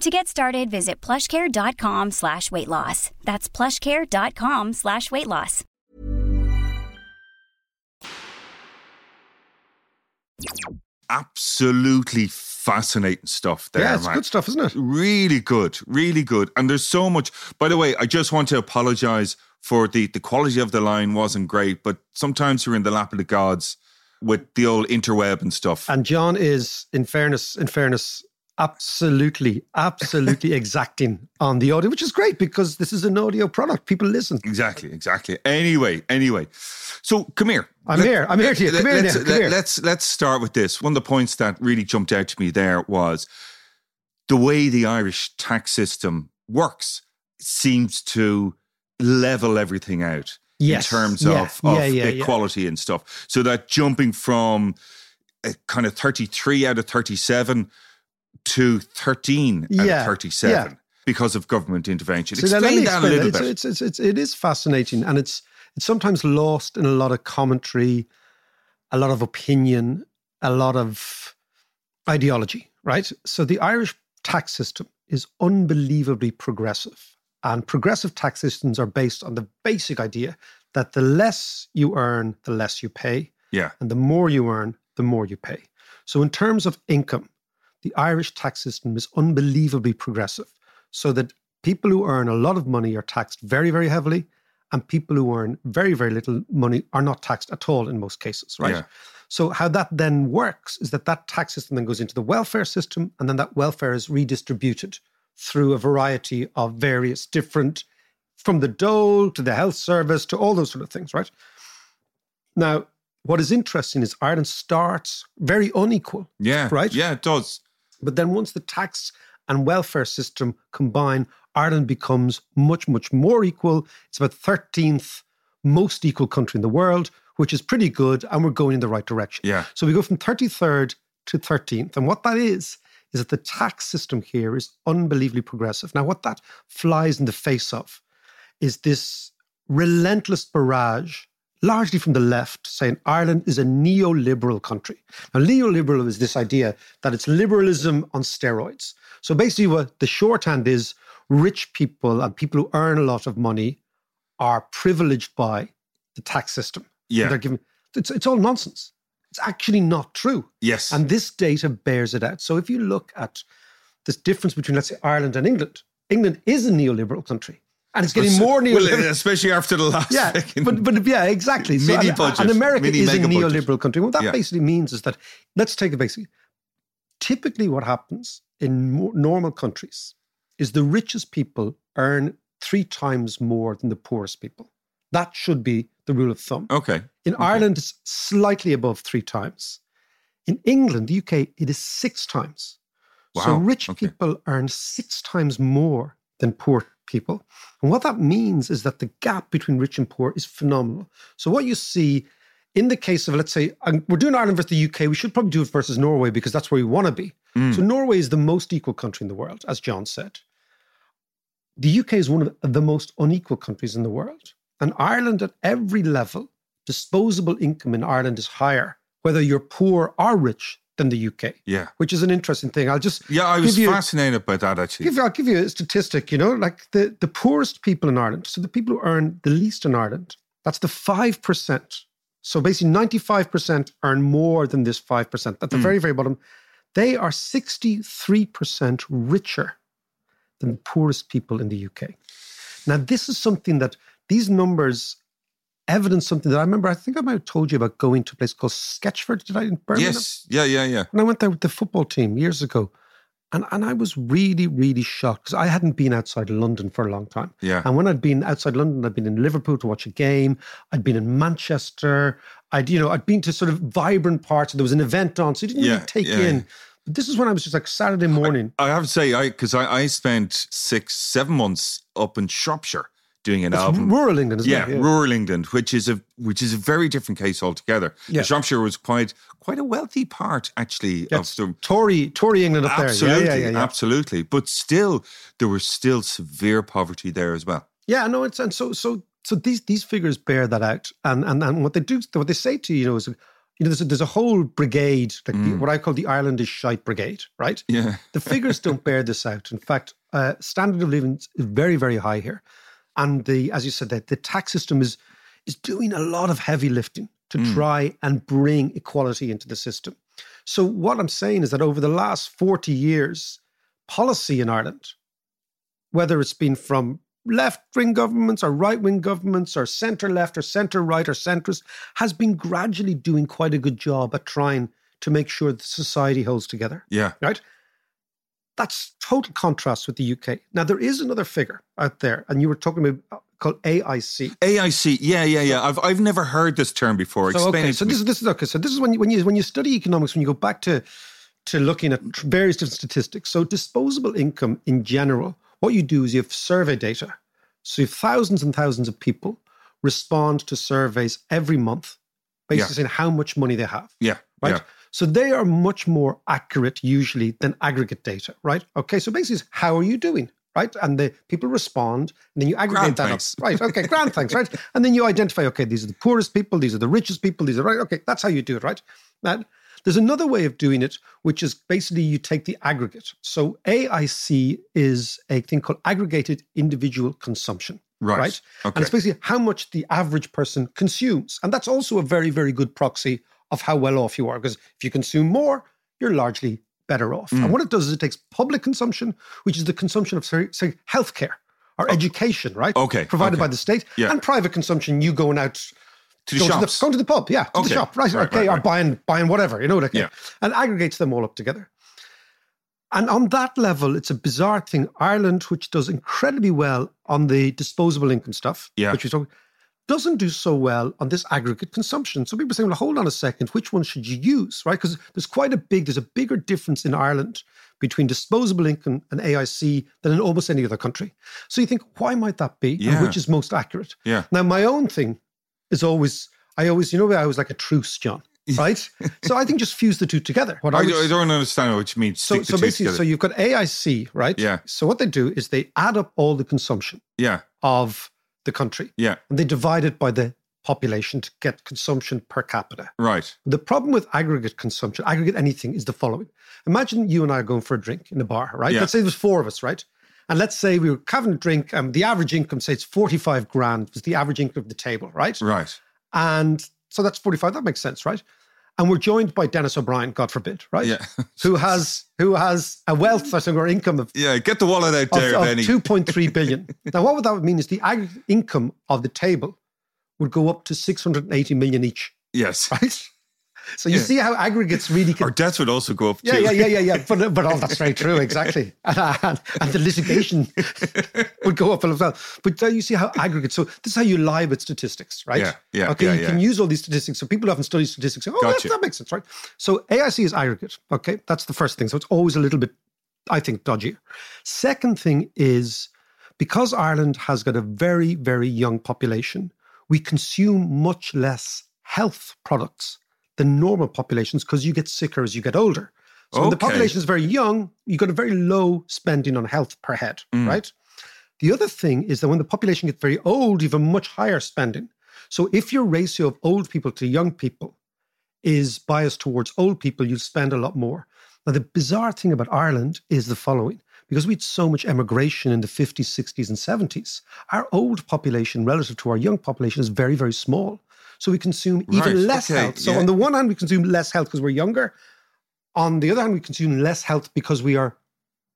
Speaker 7: To get started, visit plushcare.com slash weight loss. That's plushcare.com slash weight loss.
Speaker 4: Absolutely fascinating stuff there,
Speaker 1: Yeah, it's
Speaker 4: man.
Speaker 1: good stuff, isn't it?
Speaker 4: Really good, really good. And there's so much. By the way, I just want to apologize for the the quality of the line wasn't great, but sometimes you're in the lap of the gods with the old interweb and stuff.
Speaker 1: And John is, in fairness, in fairness, absolutely, absolutely <laughs> exacting on the audio, which is great because this is an audio product. People listen.
Speaker 4: Exactly, exactly. Anyway, anyway. So come here.
Speaker 1: I'm here. I'm here to you. Come here
Speaker 4: let's.
Speaker 1: Come here.
Speaker 4: Let's let's start with this. One of the points that really jumped out to me there was the way the Irish tax system works seems to level everything out
Speaker 1: Yes.
Speaker 4: in terms
Speaker 1: Yeah.
Speaker 4: of, of
Speaker 1: Yeah, yeah,
Speaker 4: equality and stuff. So that jumping from a kind of 33 out of 37 to 13 out of 37
Speaker 1: yeah.
Speaker 4: because of government intervention.
Speaker 1: So
Speaker 4: Explain that a little
Speaker 1: that.
Speaker 4: bit.
Speaker 1: It's, it's, it's, it is fascinating and it's, it's sometimes lost in a lot of commentary, a lot of opinion, a lot of ideology, right? So the Irish tax system is unbelievably progressive. And progressive tax systems are based on the basic idea that the less you earn, the less you pay.
Speaker 4: yeah.
Speaker 1: And the more you earn, the more you pay. So, in terms of income, the Irish tax system is unbelievably progressive, so that people who earn a lot of money are taxed very, very heavily, and people who earn very, very little money are not taxed at all in most cases, right?
Speaker 4: Yeah.
Speaker 1: So, how that then works is that that tax system then goes into the welfare system, and then that welfare is redistributed through a variety of various different, from the dole to the health service to all those sort of things, right? Now, what is interesting is Ireland starts very unequal,
Speaker 4: Yeah.
Speaker 1: Right?
Speaker 4: Yeah, it does.
Speaker 1: But then once the tax and welfare system combine, Ireland becomes much, much more equal. It's about 13th most equal country in the world, which is pretty good, and we're going in the right direction.
Speaker 4: Yeah.
Speaker 1: So we go from 33rd to 13th. And what that is, is that the tax system here is unbelievably progressive. Now, what that flies in the face of is this relentless barrage, largely from the left, saying Ireland is a neoliberal country. Now, neoliberal is this idea that it's liberalism on steroids. So basically, what the shorthand is rich people and people who earn a lot of money are privileged by the tax system.
Speaker 4: Yeah.
Speaker 1: They're given, it's, it's all nonsense. It's actually not true.
Speaker 4: Yes.
Speaker 1: And this data bears it out. So if you look at this difference between, let's say, Ireland and England, England is a neoliberal country. And it's getting more <laughs>
Speaker 4: Well,
Speaker 1: neoliberal.
Speaker 4: especially after the last
Speaker 1: yeah, but, but yeah, exactly. So,
Speaker 4: Mini
Speaker 1: and-
Speaker 4: budget,
Speaker 1: And America
Speaker 4: mini
Speaker 1: is a
Speaker 4: mega budget.
Speaker 1: neoliberal country. What that
Speaker 4: Yeah.
Speaker 1: basically means is that, let's take a basic. Typically, what happens in normal countries is the richest people earn three times more than the poorest people. That should be the rule of thumb.
Speaker 4: Okay.
Speaker 1: In Ireland, it's slightly above three times. In England, the UK, it is six times.
Speaker 4: Wow.
Speaker 1: So rich
Speaker 4: okay.
Speaker 1: people earn six times more than poor people. And what that means is that the gap between rich and poor is phenomenal. So what you see in the case of, let's say, we're doing Ireland versus the UK, we should probably do it versus Norway because that's where we want to be.
Speaker 4: Mm.
Speaker 1: So Norway is the most equal country in the world, as John said. The UK is one of the most unequal countries in the world. And Ireland, at every level, disposable income in Ireland is higher, whether you're poor or rich, than the UK.
Speaker 4: Yeah.
Speaker 1: Which is an interesting thing. I'll just
Speaker 4: Yeah, I was
Speaker 1: you-
Speaker 4: fascinated by that actually.
Speaker 1: Give I'll give you a statistic, you know, like the, the poorest people in Ireland, so the people who earn the least in Ireland, that's the 5%. So basically 95% earn more than this 5%. At the
Speaker 4: Mm.
Speaker 1: very, very bottom, they are 63% richer than the poorest people in the UK. Now, this is something that these numbers evidence something that I remember, I think I might have told you about going to a place called Stechford, did I, in Birmingham?
Speaker 4: yes, yeah, yeah, yeah.
Speaker 1: And I went there with the football team years ago. And, and I was really, really shocked because I hadn't been outside London for a long time.
Speaker 4: Yeah.
Speaker 1: And when I'd been outside London, I'd been in Liverpool to watch a game. I'd been in Manchester. I'd, you know, I'd been to sort of vibrant parts. There was an event on, so you didn't
Speaker 4: Yeah,
Speaker 1: really take
Speaker 4: yeah.
Speaker 1: in. But this is when I was just like Saturday morning.
Speaker 4: I have to say, I because I, I spent six, seven months up in Shropshire doing an
Speaker 1: That's
Speaker 4: album.
Speaker 1: rural England,
Speaker 4: yeah,
Speaker 1: it?
Speaker 4: rural England, which is a which is a very different case altogether.
Speaker 1: Yeah.
Speaker 4: Shropshire was quite quite a wealthy part actually
Speaker 1: That's
Speaker 4: of the
Speaker 1: Tory, Tory England up
Speaker 4: absolutely,
Speaker 1: there. Yeah, yeah, yeah, yeah.
Speaker 4: absolutely. But still, there was still severe poverty there as well.
Speaker 1: Yeah, no, it's and so so so these these figures bear that out, and and and what they do, what they say to you, you know, is you know, there's a, there's a whole brigade, like the,
Speaker 4: Mm.
Speaker 1: what I call the Irelandish shite brigade, right?
Speaker 4: Yeah,
Speaker 1: The figures don't bear this out. In fact, uh, standard of living is very very high here, and the as you said that the tax system is is doing a lot of heavy lifting to
Speaker 4: Mm.
Speaker 1: try and bring equality into the system. So what I'm saying is that over the last 40 years, policy in Ireland whether it's been from left wing governments or right wing governments or centre left or centre right or centrist, has been gradually doing quite a good job at trying to make sure that society holds together.
Speaker 4: yeah,
Speaker 1: Right? That's total contrast with the UK. Now, there is another figure out there, and you were talking about uh, called AIC.
Speaker 4: AIC. Yeah, yeah, yeah. I've I've never heard this term before.
Speaker 1: So,
Speaker 4: Explain
Speaker 1: okay,
Speaker 4: it
Speaker 1: so this is this is okay. So this is when you, when you when you study economics, when you go back to to looking at various different statistics. So disposable income in general, what you do is you have survey data. So you have thousands and thousands of people respond to surveys every month, basically
Speaker 4: Yeah.
Speaker 1: saying how much money they have.
Speaker 4: yeah,
Speaker 1: Right.
Speaker 4: yeah.
Speaker 1: So they are much more accurate usually than aggregate data, right? Okay. So basically, it's how are you doing? Right. And the people respond, and then you aggregate
Speaker 4: Grand
Speaker 1: that
Speaker 4: thanks.
Speaker 1: up. Right. Okay. Grand <laughs> thanks. Right. And then you identify, okay, these are the poorest people, these are the richest people, these are right. Okay. That's how you do it, right? Now, there's another way of doing it, which is basically you take the aggregate. So AIC is a thing called aggregated individual consumption.
Speaker 4: Right.
Speaker 1: Right.
Speaker 4: Okay.
Speaker 1: And it's basically how much the average person consumes. And that's also a very, very good proxy of how well off you are. Because if you consume more, you're largely better off.
Speaker 4: Mm.
Speaker 1: And what it does is it takes public consumption, which is the consumption of, say, healthcare or education, right?
Speaker 4: Oh, Okay,
Speaker 1: Provided
Speaker 4: okay.
Speaker 1: by the state.
Speaker 4: Yeah.
Speaker 1: And private consumption, you going out
Speaker 4: To the
Speaker 1: going
Speaker 4: shops.
Speaker 1: To the, going to the pub, yeah, to
Speaker 4: Okay.
Speaker 1: the shop, right?
Speaker 4: Right,
Speaker 1: okay,
Speaker 4: right,
Speaker 1: or
Speaker 4: right.
Speaker 1: buying buying whatever, you know, like,
Speaker 4: Yeah.
Speaker 1: and aggregates them all up together. And on that level, it's a bizarre thing. Ireland, which does incredibly well on the disposable income stuff,
Speaker 4: Yeah.
Speaker 1: which we talk, doesn't do so well on this aggregate consumption. So people are saying, well, hold on a second, which one should you use, right? Because there's quite a big, there's a bigger difference in Ireland between disposable income and AIC than in almost any other country. So you think, why might that be?
Speaker 4: Yeah.
Speaker 1: And which is most accurate?
Speaker 4: Yeah.
Speaker 1: Now, my own thing is always, I always, you know, I was like a truce, John, <laughs> right? so I think just fuse the two together. What
Speaker 4: I,
Speaker 1: would-
Speaker 4: I don't understand what you mean.
Speaker 1: so, so basically, so you've got AIC, right?
Speaker 4: Yeah.
Speaker 1: So what they do is they add up all the consumption
Speaker 4: yeah,
Speaker 1: of the country
Speaker 4: yeah,
Speaker 1: and they divide it by the population to get consumption per capita.
Speaker 4: right.
Speaker 1: The problem with aggregate consumption, aggregate anything, is the following. Imagine you and I are going for a drink in a bar, right?
Speaker 4: Yeah.
Speaker 1: Let's say there's four of us, right? And let's say we were having a drink, and the average income, say it's 45 grand, was the average income of the table, right?
Speaker 4: Right.
Speaker 1: And so that's 45, that makes sense, right? And we're joined by Dennis O'Brien, God forbid, right?
Speaker 4: Yeah. <laughs>
Speaker 1: Who has who has a wealth, I think, or income of
Speaker 4: Yeah, get the wallet out there,
Speaker 1: of
Speaker 4: Benny.
Speaker 1: 2.3 billion. <laughs> now, what would that mean is the aggregate income of the table would go up to 680 million each,
Speaker 4: yes.
Speaker 1: right? So you
Speaker 4: Yeah.
Speaker 1: see how aggregates really can.
Speaker 4: Our debts would also go up
Speaker 1: yeah,
Speaker 4: too.
Speaker 1: yeah, yeah, yeah, yeah. <laughs> But, but all that's very true, exactly. <laughs> And, and, and the litigation <laughs> would go up as well. But you see how aggregates. So this is how you lie with statistics, right?
Speaker 4: Yeah, yeah,
Speaker 1: Okay,
Speaker 4: yeah,
Speaker 1: you
Speaker 4: yeah.
Speaker 1: can use all these statistics. So people often study statistics. Say, oh, that,
Speaker 4: Gotcha.
Speaker 1: that makes sense, right? So AIC is aggregate. Okay, that's the first thing. So it's always a little bit, I think, dodgy. Second thing is because Ireland has got a very, very young population, we consume much less health products than normal populations because you get sicker as you get older. So when the population is very young, you've got a very low spending on health per head,
Speaker 4: Mm.
Speaker 1: right? The other thing is that when the population gets very old, you have a much higher spending. So if your ratio of old people to young people is biased towards old people, you spend a lot more. Now, the bizarre thing about Ireland is the following because we had so much emigration in the 50s, 60s, and 70s, our old population relative to our young population is very, very small. So we consume even
Speaker 4: Right,
Speaker 1: less
Speaker 4: okay,
Speaker 1: health. So
Speaker 4: yeah.
Speaker 1: on the one hand, we consume less health because we're younger. On the other hand, we consume less health because we are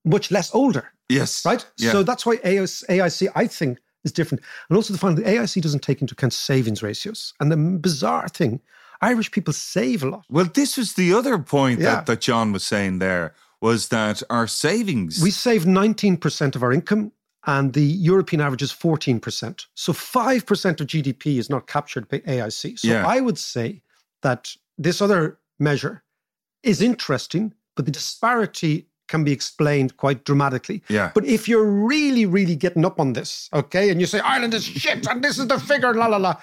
Speaker 1: much less older,
Speaker 4: Yes.
Speaker 1: right?
Speaker 4: Yeah.
Speaker 1: So that's why AIC, AIC, I think, is different. And also the fact that AIC doesn't take into account savings ratios. And the bizarre thing, Irish people save a lot.
Speaker 4: Well, this was the other point
Speaker 1: Yeah.
Speaker 4: that, that John was saying there was that our savings.
Speaker 1: We save 19% of our income, and the European average is 14%. So 5% of GDP is not captured by AIC. So
Speaker 4: Yeah.
Speaker 1: I would say that this other measure is interesting, but the disparity can be explained quite dramatically.
Speaker 4: Yeah.
Speaker 1: But if you're really, really getting up on this, okay, and you say Ireland is shit and this is the figure, la la la,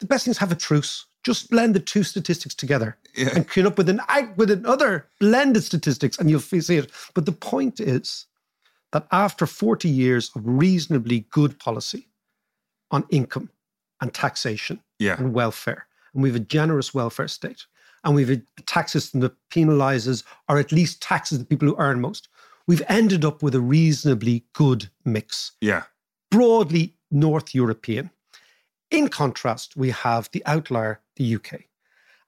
Speaker 1: the best thing is have a truce. Just blend the two statistics together
Speaker 4: Yeah.
Speaker 1: and come up with an with another blended statistics, and you'll see it. But the point is that after 40 years of reasonably good policy on income and taxation
Speaker 4: Yeah.
Speaker 1: and welfare, and we have a generous welfare state, and we have a tax system that penalizes or at least taxes the people who earn most, we've ended up with a reasonably good mix,
Speaker 4: yeah.
Speaker 1: broadly North European. In contrast, we have the outlier, the UK.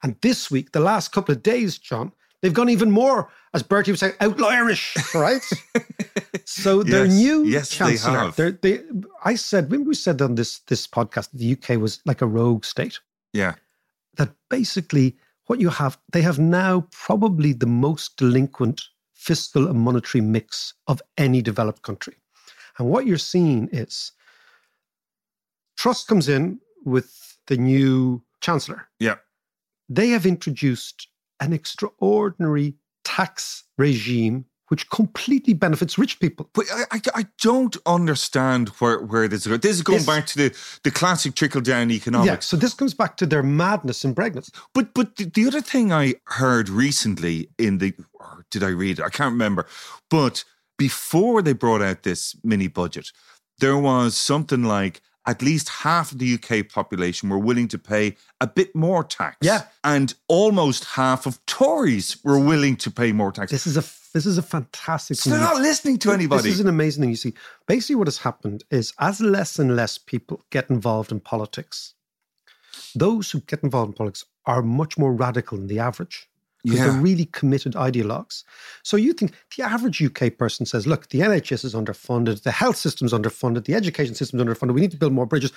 Speaker 1: And this week, the last couple of days, John, they've gone even more, as Bertie would say, outlierish, right? <laughs> so their
Speaker 4: Yes,
Speaker 1: new
Speaker 4: yes,
Speaker 1: chancellor, they're- they, I said, when we said on this, this podcast, the UK was like a rogue state,
Speaker 4: Yeah.
Speaker 1: that basically what you have, they have now probably the most delinquent fiscal and monetary mix of any developed country. And what you're seeing is Truss comes in with the new chancellor.
Speaker 4: Yeah.
Speaker 1: They have introduced an extraordinary tax regime which completely benefits rich people.
Speaker 4: But I, I, I don't understand where, where this is going. This is going
Speaker 1: This-
Speaker 4: back to the, the classic trickle down economics.
Speaker 1: Yeah, so this comes back to their madness and pregnancy.
Speaker 4: But but the, the other thing I heard recently in the or did I read it? I can't remember. But before they brought out this mini budget, there was something like at least half of the UK population were willing to pay a bit more tax.
Speaker 1: Yeah.
Speaker 4: And almost half of Tories were willing to pay more tax.
Speaker 1: This is a this is a fantastic
Speaker 4: so they're not listening to anybody.
Speaker 1: This is an amazing thing. You see, basically, what has happened is as less and less people get involved in politics, those who get involved in politics are much more radical than the average. Because
Speaker 4: Yeah.
Speaker 1: they're really committed ideologues. So you think the average UK person says, look, the NHS is underfunded, the health system's underfunded, the education system's underfunded, we need to build more bridges,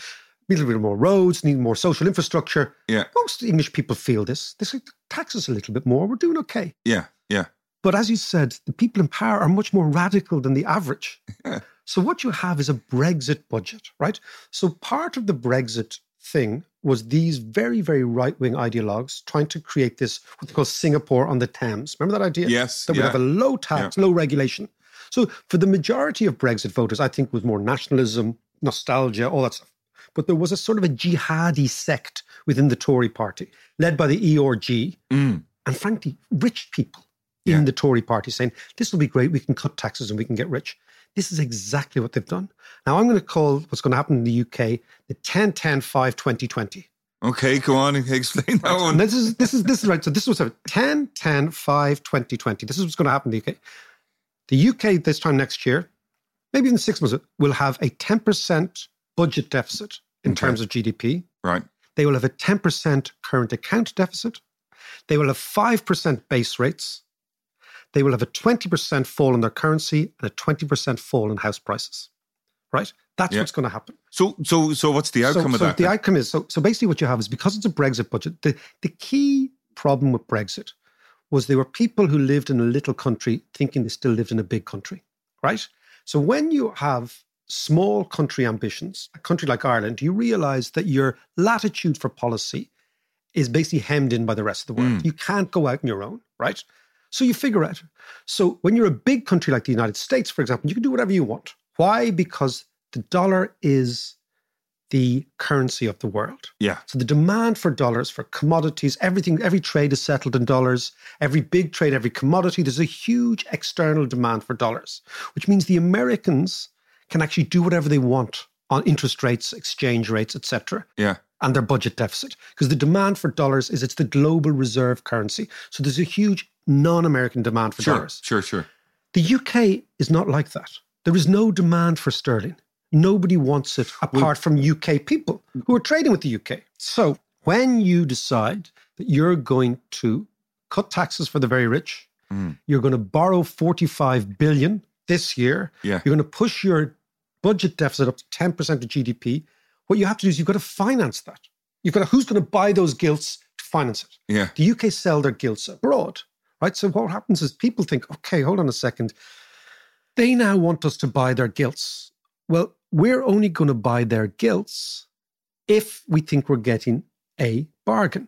Speaker 1: we need to build more roads, need more social infrastructure.
Speaker 4: yeah.
Speaker 1: Most English people feel this. They say, tax us a little bit more, we're doing okay.
Speaker 4: Yeah. Yeah.
Speaker 1: But as you said, the people in power are much more radical than the average.
Speaker 4: Yeah. <laughs>
Speaker 1: So what you have is a Brexit budget, right? So part of the Brexit thing was these very, very right-wing ideologues trying to create this what they call Singapore on the Thames. Remember that idea?
Speaker 4: Yes,
Speaker 1: That would
Speaker 4: yeah.
Speaker 1: have a low tax, low regulation. So for the majority of Brexit voters, I think was more nationalism, nostalgia, all that stuff. But there was a sort of a jihadi sect within the Tory party, led by the ERG,
Speaker 4: Mm.
Speaker 1: and frankly, rich people
Speaker 4: Yeah.
Speaker 1: in the Tory party saying, this will be great, we can cut taxes and we can get rich. This is exactly what they've done. Now, I'm going to call what's going to happen in the UK the 10 10 5 2020.
Speaker 4: Okay, go on and <laughs> explain that
Speaker 1: And
Speaker 4: one.
Speaker 1: this is this is this is right. So this was a 10 10 5 2020. This is what's going to happen in the UK. The UK this time next year, maybe in six months, will have a 10% budget deficit in
Speaker 4: Okay.
Speaker 1: terms of GDP.
Speaker 4: Right.
Speaker 1: They will have a 10% current account deficit. They will have 5% base rates. They will have a 20% fall in their currency and a 20% fall in house prices. Right? That's
Speaker 4: Yeah.
Speaker 1: what's going to happen.
Speaker 4: So so so what's the outcome
Speaker 1: so,
Speaker 4: of
Speaker 1: so
Speaker 4: that?
Speaker 1: the
Speaker 4: then?
Speaker 1: outcome is so, so basically what you have is because it's a Brexit budget, the, the key problem with Brexit was there were people who lived in a little country thinking they still lived in a big country, right? So when you have small country ambitions, a country like Ireland, you realize that your latitude for policy is basically hemmed in by the rest of the world. Mm. You can't go out on your own, right? So you figure out. So when you're a big country like the United States, for example, you can do whatever you want. Why? Because the dollar is the currency of the world.
Speaker 4: yeah.
Speaker 1: So the demand for dollars, for commodities, everything, every trade is settled in dollars. Every big trade, every commodity, there's a huge external demand for dollars, which means the Americans can actually do whatever they want on interest rates, exchange rates, etc.
Speaker 4: Yeah.
Speaker 1: And their budget deficit because the demand for dollars is it's the global reserve currency. So there's a huge non-American demand for
Speaker 4: Sure,
Speaker 1: dollars.
Speaker 4: sure, sure.
Speaker 1: The UK is not like that. There is no demand for sterling. Nobody wants it apart from UK people who are trading with the UK. So when you decide that you're going to cut taxes for the very rich,
Speaker 4: Mm.
Speaker 1: you're going to borrow 45 billion this year,
Speaker 4: Yeah.
Speaker 1: you're going to push your budget deficit up to 10% of GDP. What you have to do is you've got to finance that. You've got to, who's going to buy those gilts to finance it?
Speaker 4: Yeah.
Speaker 1: The UK sell their gilts abroad, right? So what happens is people think, okay, hold on a second. They now want us to buy their gilts. Well, we're only going to buy their gilts if we think we're getting a bargain.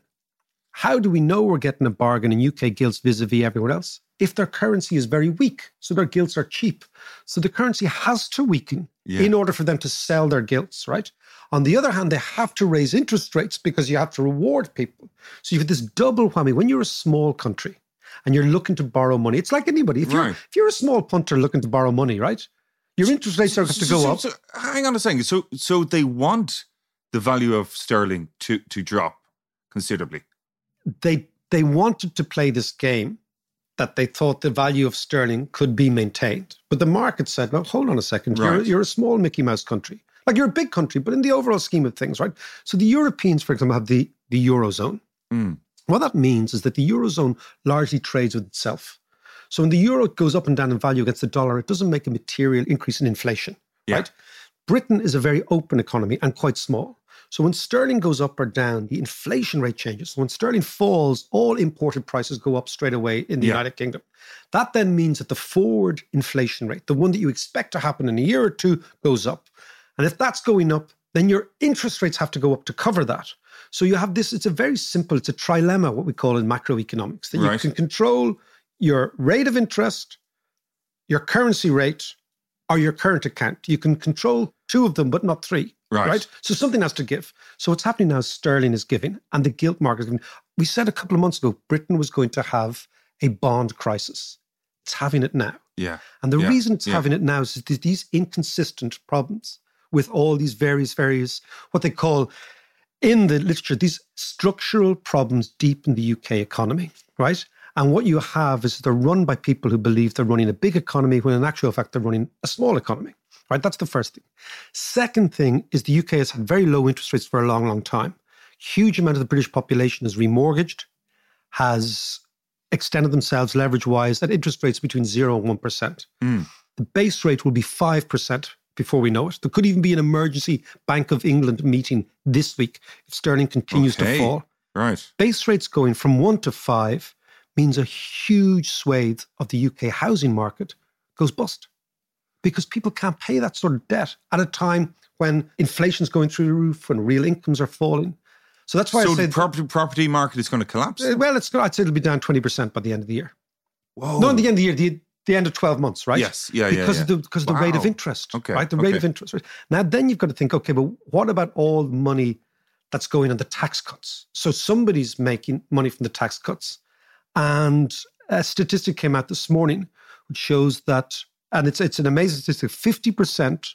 Speaker 1: How do we know we're getting a bargain in UK gilts vis-a-vis everyone else? If their currency is very weak, so their gilts are cheap. So the currency has to weaken
Speaker 4: Yeah.
Speaker 1: in order for them to sell their gilts, right? On the other hand, they have to raise interest rates because you have to reward people. So you have this double whammy. When you're a small country and you're looking to borrow money, it's like anybody. If you're if you're a small punter looking to borrow money, right? Your interest rates are going to go
Speaker 4: So-
Speaker 1: up.
Speaker 4: so- hang on a second. So, so they want the value of sterling to to drop considerably.
Speaker 1: they they wanted to play this game that they thought the value of sterling could be maintained. But the market said, no, hold on a second. You're, you're a small Mickey Mouse country. Like you're a big country, but in the overall scheme of things, right? So the Europeans, for example, have the, the Eurozone.
Speaker 4: Mm.
Speaker 1: What that means is that the Eurozone largely trades with itself. So when the euro goes up and down in value against the dollar, it doesn't make a material increase in inflation,
Speaker 4: Yeah.
Speaker 1: right? Britain is a very open economy and quite small. So when sterling goes up or down, the inflation rate changes. So when sterling falls, all imported prices go up straight away in the
Speaker 4: Yeah.
Speaker 1: United Kingdom. That then means that the forward inflation rate, the one that you expect to happen in a year or two, goes up. And if that's going up, then your interest rates have to go up to cover that. So you have this, it's a very simple, it's a trilemma, what we call in macroeconomics, that you can control your rate of interest, your currency rate, or your current account. You can control two of them, but not three.
Speaker 4: Right.
Speaker 1: So something has to give. So what's happening now is sterling is giving and the gilt market is giving. We said a couple of months ago Britain was going to have a bond crisis. It's having it now.
Speaker 4: Yeah.
Speaker 1: And the
Speaker 4: Yeah,
Speaker 1: reason it's
Speaker 4: yeah.
Speaker 1: having it now is these inconsistent problems with all these various, various, what they call in the literature, these structural problems deep in the UK economy, right? And what you have is they're run by people who believe they're running a big economy when in actual fact they're running a small economy, right? That's the first thing. Second thing is the UK has had very low interest rates for a long, long time. Huge amount of the British population is remortgaged, has extended themselves leverage wise at interest rates between zero and 1%.
Speaker 4: Mm.
Speaker 1: The base rate will be 5% before we know it. There could even be an emergency Bank of England meeting this week if sterling continues
Speaker 4: Okay.
Speaker 1: to fall.
Speaker 4: Right.
Speaker 1: Base rates going from one to five means a huge swathe of the UK housing market goes bust because people can't pay that sort of debt at a time when inflation's going through the roof, when real incomes are falling. So that's why
Speaker 4: so
Speaker 1: I say,
Speaker 4: the property property market is going to collapse.
Speaker 1: well, it's, I'd say it'll be down 20% by the end of the year.
Speaker 4: Whoa.
Speaker 1: Not at the end of the year, the, the end of 12 months, right?
Speaker 4: Yes. Yeah. Yeah.
Speaker 1: because
Speaker 4: yeah.
Speaker 1: of the because of the rate of interest,
Speaker 4: Okay,
Speaker 1: right? The rate
Speaker 4: okay.
Speaker 1: of interest. Now, then you've got to think, okay, but what about all the money that's going on the tax cuts? So somebody's making money from the tax cuts, and a statistic came out this morning which shows that, and it's it's an amazing statistic: fifty percent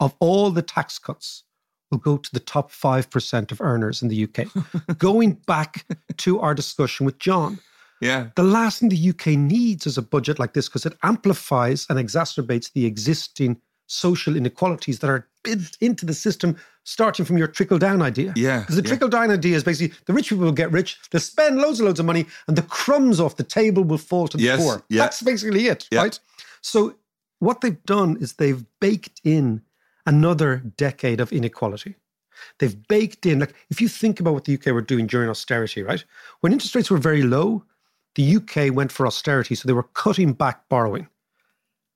Speaker 1: of all the tax cuts will go to the top five percent of earners in the UK. <laughs> going back to our discussion with John.
Speaker 4: Yeah.
Speaker 1: The last thing the UK needs is a budget like this because it amplifies and exacerbates the existing social inequalities that are built into the system, starting from your trickle down idea.
Speaker 4: Yeah,
Speaker 1: Because the
Speaker 4: yeah.
Speaker 1: trickle down idea is basically the rich people will get rich, they'll spend loads and loads of money, and the crumbs off the table will fall to the
Speaker 4: Yes,
Speaker 1: poor.
Speaker 4: yeah.
Speaker 1: That's basically it,
Speaker 4: Yeah.
Speaker 1: right? So what they've done is they've baked in another decade of inequality. They've baked in, like, if you think about what the UK were doing during austerity, right? When interest rates were very low, the UK went for austerity. So they were cutting back borrowing.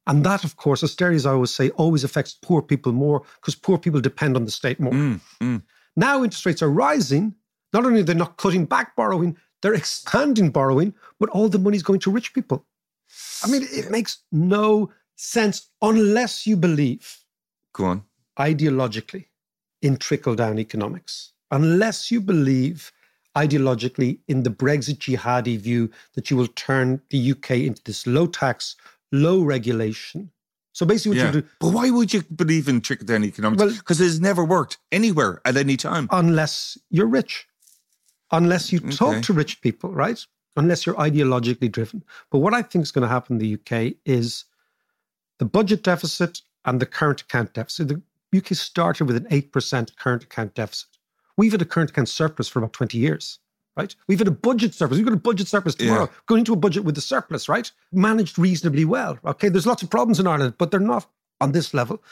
Speaker 1: And that, of course, austerity, as I always say, always affects poor people more because poor people depend on the state more.
Speaker 4: Mm, mm.
Speaker 1: Now interest rates are rising. Not only are they not cutting back borrowing, they're expanding borrowing, but all the money's going to rich people. I mean, it makes no sense unless you believe
Speaker 4: Go on.
Speaker 1: ideologically in trickle down economics, unless you believe ideologically in the Brexit jihadi view that you will turn the UK into this low tax, low regulation, So basically, what
Speaker 4: Yeah.
Speaker 1: you do,
Speaker 4: But why would you believe in trickle down economics?
Speaker 1: Well-
Speaker 4: Because it's never worked anywhere at any time.
Speaker 1: unless you're rich, unless you
Speaker 4: Okay.
Speaker 1: talk to rich people, right? Unless you're ideologically driven. But what I think is going to happen in the UK is the budget deficit and the current account deficit. The UK started with an 8% current account deficit. We've had a current account surplus for about 20 years, right? We've had a budget surplus. We've got a budget surplus tomorrow.
Speaker 4: Yeah.
Speaker 1: Going into a budget with a surplus, right? Managed reasonably well. Okay, there's lots of problems in Ireland, but they're not on this level.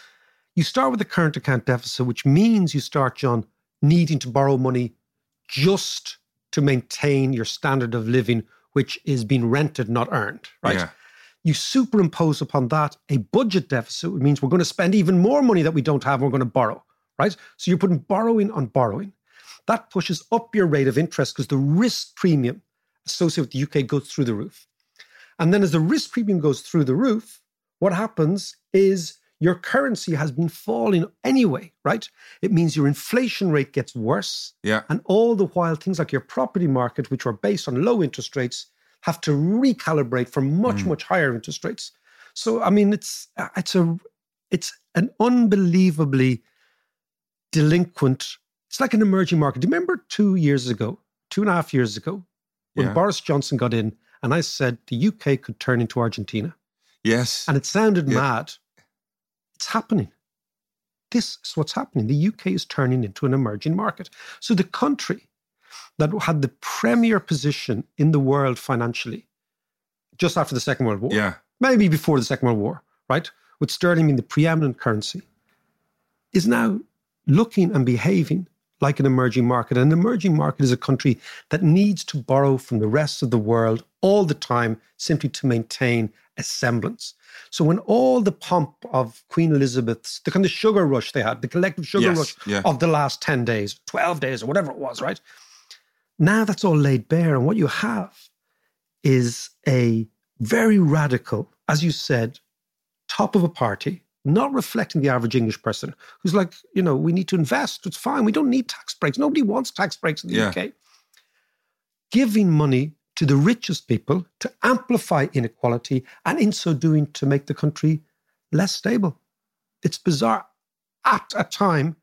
Speaker 1: You start with the current account deficit, which means you start, John, needing to borrow money just to maintain your standard of living, which is being rented, not earned, right?
Speaker 4: Yeah.
Speaker 1: You superimpose upon that a budget deficit, which means we're going to spend even more money that we don't have and we're going to borrow, right? So you're putting borrowing on borrowing. That pushes up your rate of interest because the risk premium associated with the UK goes through the roof. And then as the risk premium goes through the roof, what happens is your currency has been falling anyway, right? It means your inflation rate gets worse.
Speaker 4: Yeah.
Speaker 1: And all the while, things like your property market, which were based on low interest rates, have to recalibrate for much, mm. much higher interest rates. So, I mean, it's it's a it's an unbelievably delinquent. It's like an emerging market. Do you remember two years ago, two and a half years ago, when
Speaker 4: Yeah.
Speaker 1: Boris Johnson got in, and I said the UK could turn into Argentina,
Speaker 4: Yes.
Speaker 1: and it sounded
Speaker 4: Yeah.
Speaker 1: mad. It's happening. This is what's happening. The UK is turning into an emerging market. So the country that had the premier position in the world financially just after the Second World War,
Speaker 4: yeah.
Speaker 1: maybe before the Second World War, right, with sterling being the preeminent currency, is now looking and behaving like an emerging market. An emerging market is a country that needs to borrow from the rest of the world all the time simply to maintain a semblance. So when all the pomp of Queen Elizabeth's, the kind of sugar rush they had, the collective sugar
Speaker 4: Yes,
Speaker 1: rush
Speaker 4: yeah.
Speaker 1: of the last 10 days, 12 days, or whatever it was, right? Now that's all laid bare. And what you have is a very radical, as you said, top of a party, not reflecting the average English person who's like, you know, we need to invest. It's fine. We don't need tax breaks. Nobody wants tax breaks in the
Speaker 4: Yeah.
Speaker 1: UK. Giving money to the richest people to amplify inequality and in so doing to make the country less stable. It's bizarre at a time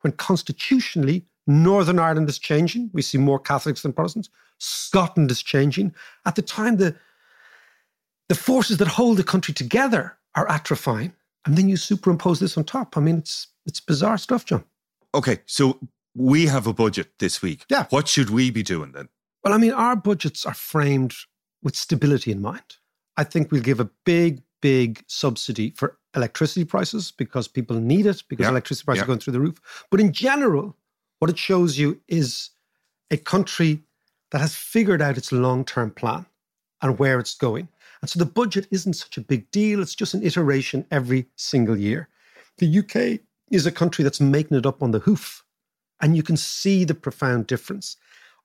Speaker 1: when constitutionally Northern Ireland is changing. We see more Catholics than Protestants. Scotland is changing. At the time, the, the forces that hold the country together are atrophying. And then you superimpose this on top. I mean, it's it's bizarre stuff, John.
Speaker 4: Okay. So we have a budget this week.
Speaker 1: Yeah.
Speaker 4: What should we be doing then?
Speaker 1: Well, I mean, our budgets are framed with stability in mind. I think we'll give a big, big subsidy for electricity prices because people need it because
Speaker 4: Yeah.
Speaker 1: electricity prices
Speaker 4: Yeah.
Speaker 1: are going through the roof. But in general, what it shows you is a country that has figured out its long term plan and where it's going. And so the budget isn't such a big deal. It's just an iteration every single year. The UK is a country that's making it up on the hoof. And you can see the profound difference.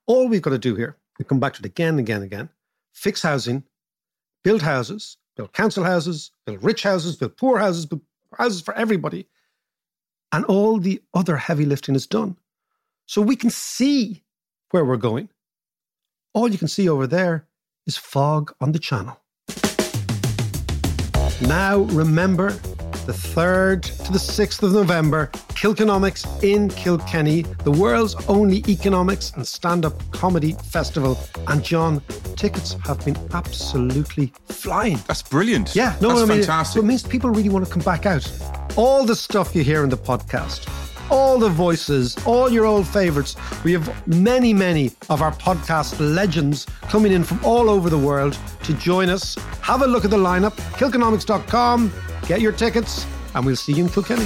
Speaker 1: All we've got to do here, we come back to it again and again and again, fix housing, build houses, build council houses, build rich houses, build poor houses, build houses for everybody. And all the other heavy lifting is done. So we can see where we're going. All you can see over there is fog on the channel. Now, remember the 3rd to the 6th of November, Kilkenomics in Kilkenny, the world's only economics and stand up comedy festival. And John, tickets have been absolutely flying.
Speaker 4: That's brilliant.
Speaker 1: Yeah, no,
Speaker 4: That's
Speaker 1: I mean,
Speaker 4: fantastic.
Speaker 1: So it means people really want to come back out. All the stuff you hear in the podcast, all the voices, all your old favorites. We have many, many of our podcast legends coming in from all over the world to join us. Have a look at the lineup, kilkenomics.com, get your tickets, and we'll see you in Kilkenny.